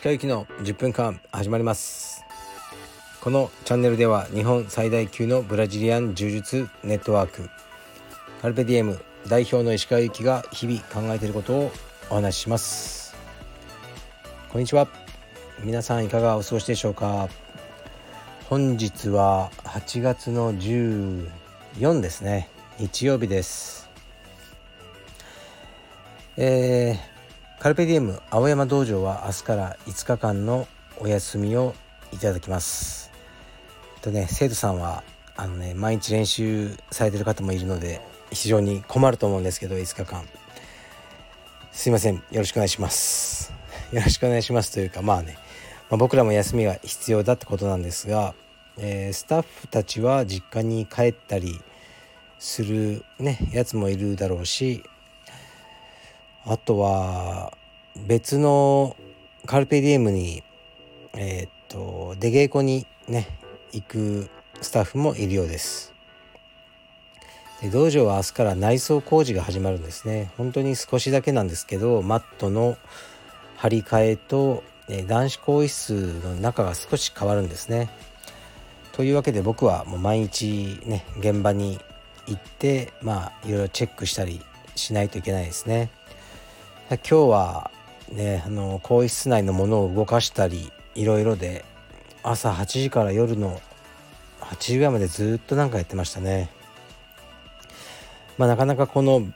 鹿行きの10分間始まります。このチャンネルでは日本最大級のブラジリアン柔術ネットワーク。カルペディエム代表の石川由紀が日々考えていることをお話しします。こんにちは。皆さんいかがお過ごしでしょうか。本日は8月の14ですね。日曜日です。えー、カルペディエム青山道場は明日から5日間のお休みをいただきます。とね生徒さんはあのね毎日練習されてる方もいるので非常に困ると思うんですけど5日間。すいません。よろしくお願いします。よろしくお願いしますというかまあね、まあ、僕らも休みが必要だってことなんですが、えー、スタッフたちは実家に帰ったりするねやつもいるだろうしあとは別のカルペディエムにえー、っと出稽古にね行くスタッフもいるようです。で道場は明日から内装工事が始まるんですね。本当に少しだけなんですけどマットの張り替えと、え男子更衣室の中が少し変わるんですね。というわけで僕はもう毎日ね現場に行ってまあいろいろチェックしたりしないといけないですね。今日はねあの更衣室内のものを動かしたりいろいろで朝8時から夜の8時ぐらいまでずっとなんかやってましたね。まあなかなかこの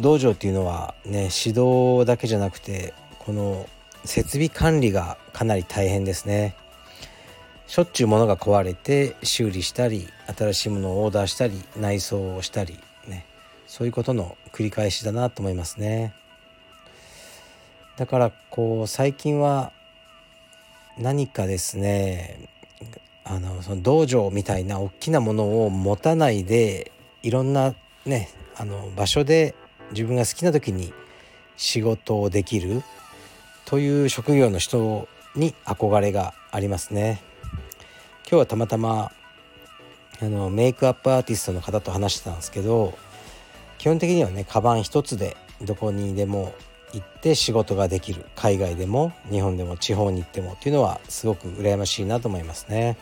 道場っていうのはね指導だけじゃなくてこの設備管理がかなり大変ですね。しょっちゅう物が壊れて修理したり新しいものをオーダーしたり内装をしたりねそういうことの繰り返しだなと思いますねだからこう最近は何かですねあのその道場みたいな大きなものを持たないでいろんなねあの場所で自分が好きな時に仕事をできるという職業の人に憧れがありますね。今日はたまたまあのメイクアップアーティストの方と話してたんですけど基本的にはねカバン一つでどこにでも行って仕事ができる海外でも日本でも地方に行ってもっていうのはすごく羨ましいなと思いますね。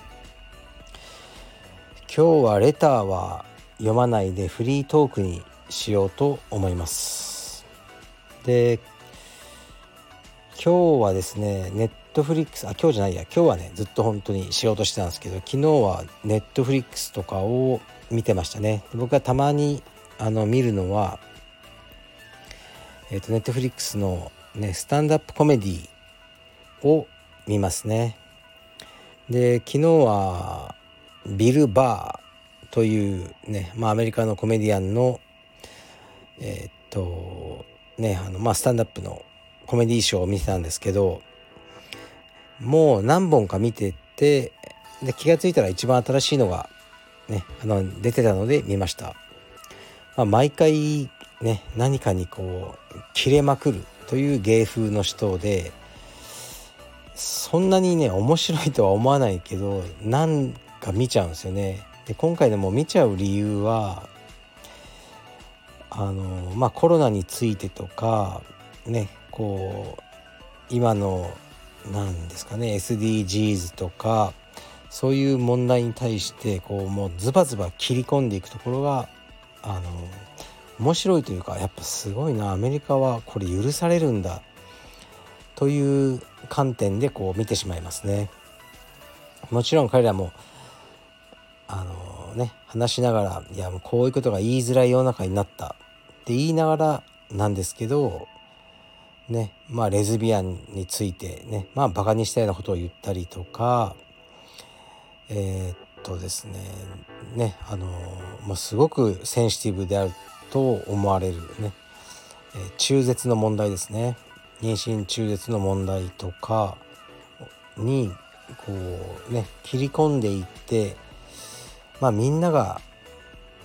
今日はレターは読まないでフリートークにしようと思います。で今日はですねネットフリックスあ今日じゃないや今日はねずっと本当に仕事してたんですけど昨日はネットフリックスとかを見てましたね僕がたまにあの見るのはえっ、と、ネットフリックスのね、スタンダップコメディを見ますね。で、昨日は、ビル・バーというね、まあ、アメリカのコメディアンの、えっ、と、ね、あの、まあ、スタンダップのコメディーショーを見てたんですけど、もう何本か見てて、で、気が付いたら一番新しいのが、ね、あの、出てたので見ました。まあ、毎回ね何かにこう切れまくるという芸風の人でそんなにね面白いとは思わないけどなんか見ちゃうんですよね。で今回でも見ちゃう理由はあのまあコロナについてとかねこう今の何ですかね SDGs とかそういう問題に対してこうもうズバズバ切り込んでいくところがあの面白いというかやっぱすごいなアメリカはこれ許されるんだという観点でこう見てしまいますね。もちろん彼らもあのね話しながらいやもうこういうことが言いづらい世の中になったって言いながらなんですけどねまあレズビアンについてねまあバカにしたようなことを言ったりとかえー、っとですねねあの、まあ、すごくセンシティブであると思われるね、えー、中絶の問題ですね。妊娠中絶の問題とかにこうね切り込んでいってまあみんなが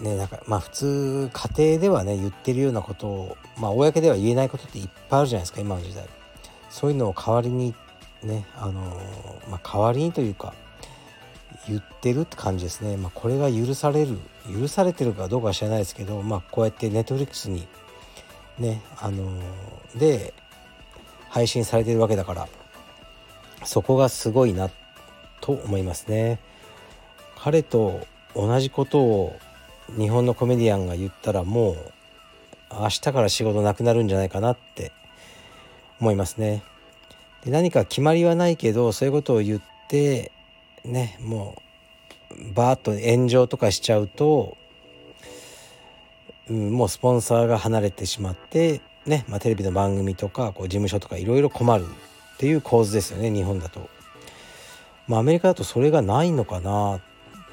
ねなんかまあ普通家庭ではね言ってるようなことをまあ公では言えないことっていっぱいあるじゃないですか今の時代そういうのを代わりにねあのまあ代わりにというか言ってるって感じですね。まあ、これが許される許されてるかどうかは知らないですけど、まあ、こうやってネットフリックスにねあのー、で配信されてるわけだからそこがすごいなと思いますね。彼と同じことを日本のコメディアンが言ったらもう明日から仕事なくなるんじゃないかなって思いますね。で何か決まりはないけどそういうことを言ってねもうバーッと炎上とかしちゃうと、うん、もうスポンサーが離れてしまってね、まあ、テレビの番組とかこう事務所とかいろいろ困るっていう構図ですよね日本だと。まあ、アメリカだとそれがないのかな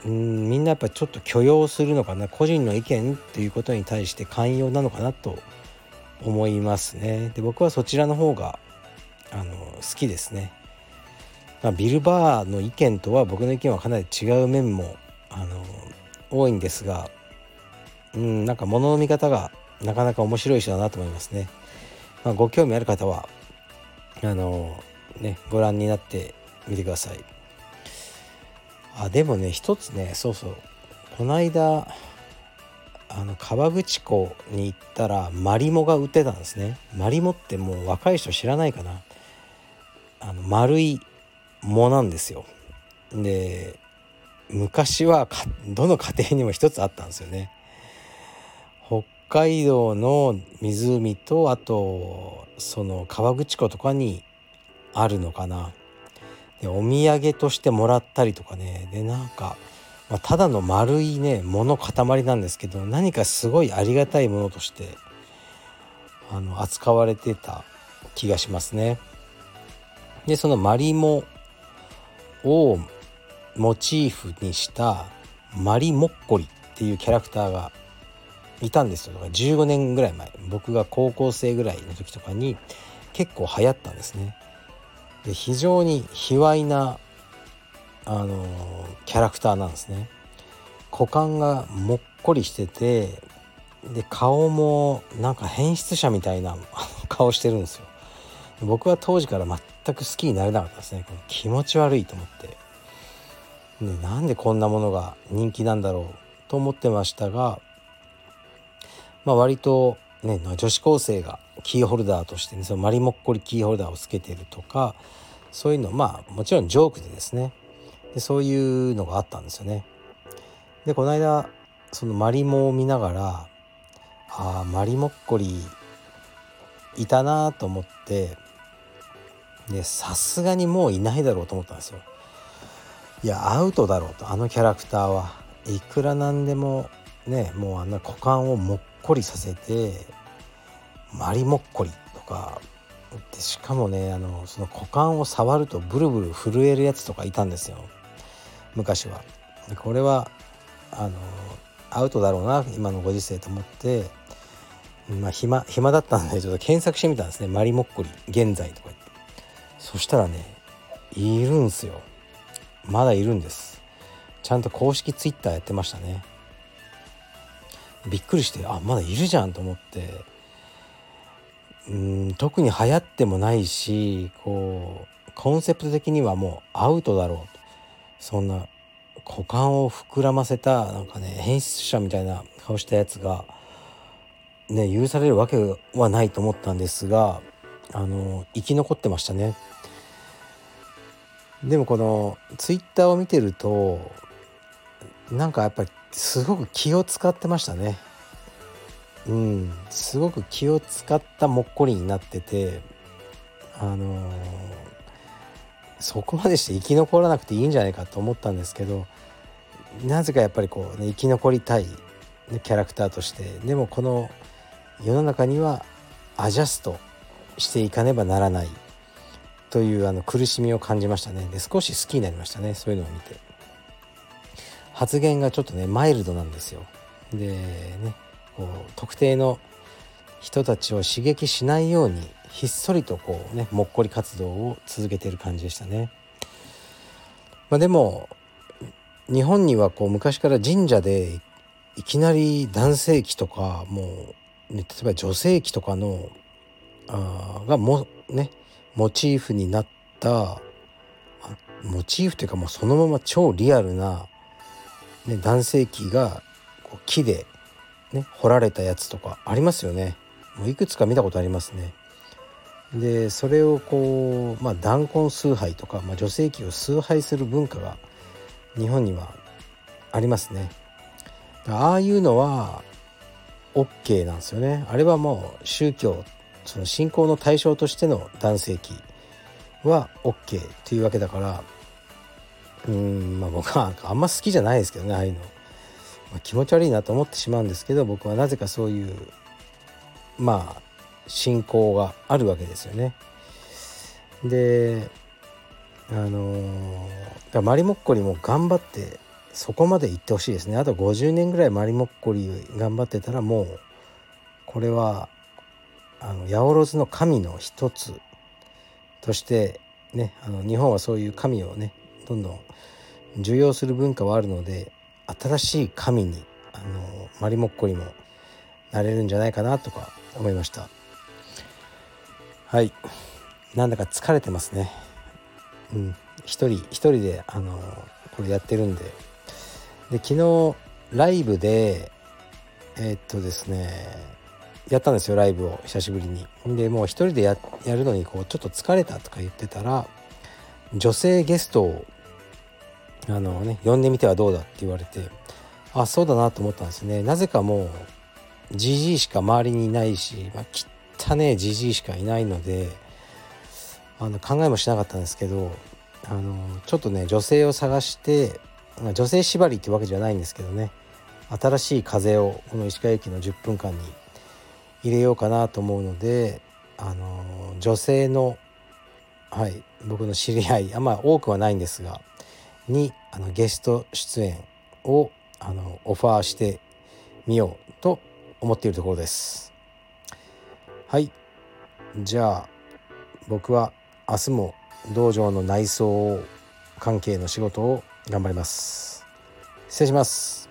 うんみんなやっぱちょっと許容するのかな個人の意見っていうことに対して寛容なのかなと思いますね。で僕はそちらの方があの好きですね。まあ、ビル・バーの意見とは僕の意見はかなり違う面もあの多いんですがうんなんか物の見方がなかなか面白い人だなと思いますね。まあ、ご興味ある方はあのねご覧になってみてください。あでもね一つねそうそう。この間あの河口湖に行ったらマリモが売ってたんですね。マリモってもう若い人知らないかな。あの丸い藻なんですよ。で昔はどの家庭にも一つあったんですよね。北海道の湖とあとその河口湖とかにあるのかな。でお土産としてもらったりとかねでなんか、まあ、ただの丸いね物塊なんですけど何かすごいありがたいものとしてあの扱われてた気がしますね。でそのマリモをモチーフにしたマリモッコリっていうキャラクターがいたんですよだから15年ぐらい前僕が高校生ぐらいの時とかに結構流行ったんですね。で非常に卑猥なあのキャラクターなんですね。股間がもっこりしててで顔もなんか変質者みたいな 顔してるんですよ。僕は当時から全く好きになれなかったですね。気持ち悪いと思って。でなんでこんなものが人気なんだろうと思ってましたが、まあ、割とね女子高生がキーホルダーとしてねそのマリモッコリキーホルダーをつけてるとかそういうのまあもちろんジョークでですねでそういうのがあったんですよね。でこの間そのマリモを見ながらああマリモッコリいたなと思ってでさすがにもういないだろうと思ったんですよ。いやアウトだろうとあのキャラクターはいくらなんでもねもうあんな股間をもっこりさせてマリモッコリとかでしかもねあのその股間を触るとブルブル震えるやつとかいたんですよ。昔は。でこれはあのアウトだろうな今のご時世と思ってまあ暇暇だったんでちょっと検索してみたんですね。マリモッコリ現在とか言って。そしたらねいるんすよ。まだいるんです。ちゃんと公式ツイッターやってましたね。びっくりしてあまだいるじゃんと思って。うん特に流行ってもないしこうコンセプト的にはもうアウトだろうそんな股間を膨らませたなんかね変質者みたいな顔したやつがね許されるわけはないと思ったんですがあの生き残ってましたね。でもこのツイッターを見てるとなんかやっぱりすごく気を使ってましたね。うん、すごく気を使ったもっこりになっててあのー、そこまでして生き残らなくていいんじゃないかと思ったんですけどなぜかやっぱりこう、ね、生き残りたい、キャラクターとしてでもこの世の中にはアジャストしていかねばならないというあの苦しみを感じましたね。で少し好きになりましたねそういうのを見て。発言がちょっとねマイルドなんですよ。でねこう特定の人たちを刺激しないようにひっそりとこうねもっこり活動を続けている感じでしたね。まあ、でも日本にはこう昔から神社でいきなり男性器とかもう、ね、例えば女性器とかのあがもねモチーフになったモチーフというかもうそのまま超リアルな、ね、男性器がこう木で、ね、彫られたやつとかありますよね。もういくつか見たことありますね。でそれをこう、まあ、弾痕崇拝とか、まあ、女性器を崇拝する文化が日本にはありますね。ああいうのは OK なんですよね。あれはもう宗教その信仰の対象としての男性器は OK っていうわけだからうんまあ僕はあんま好きじゃないですけどねああいうの、まあ、気持ち悪いなと思ってしまうんですけど僕はなぜかそういうまあ信仰があるわけですよね。であのー、マリモッコリも頑張ってそこまで行ってほしいですねあと50年ぐらいマリモッコリ頑張ってたらもうこれはあの八百万の神の一つとしてねあの日本はそういう神をねどんどん重要する文化はあるので新しい神にあのマリモッコリもなれるんじゃないかなとか思いました。はい。なんだか疲れてますね。うん。一人一人であのこれやってるんで。で昨日ライブでえー、っとですねやったんですよライブを。久しぶりに。でもう一人でやるのにこうちょっと疲れたとか言ってたら女性ゲストをあのね呼んでみてはどうだって言われてあそうだなと思ったんですね。なぜかもうじじいしか周りにいないし、まあ、汚ねじじいしかいないのであの考えもしなかったんですけどあのちょっとね女性を探して女性縛りってわけじゃないんですけどね新しい風をこの石川駅の10分間に入れようかなと思うのであの女性のはい僕の知り合いあんまあ多くはないんですがにあのゲスト出演をあのオファーしてみようと思っているところです。はい。じゃあ僕は明日も道場の内装関係の仕事を頑張ります。失礼します。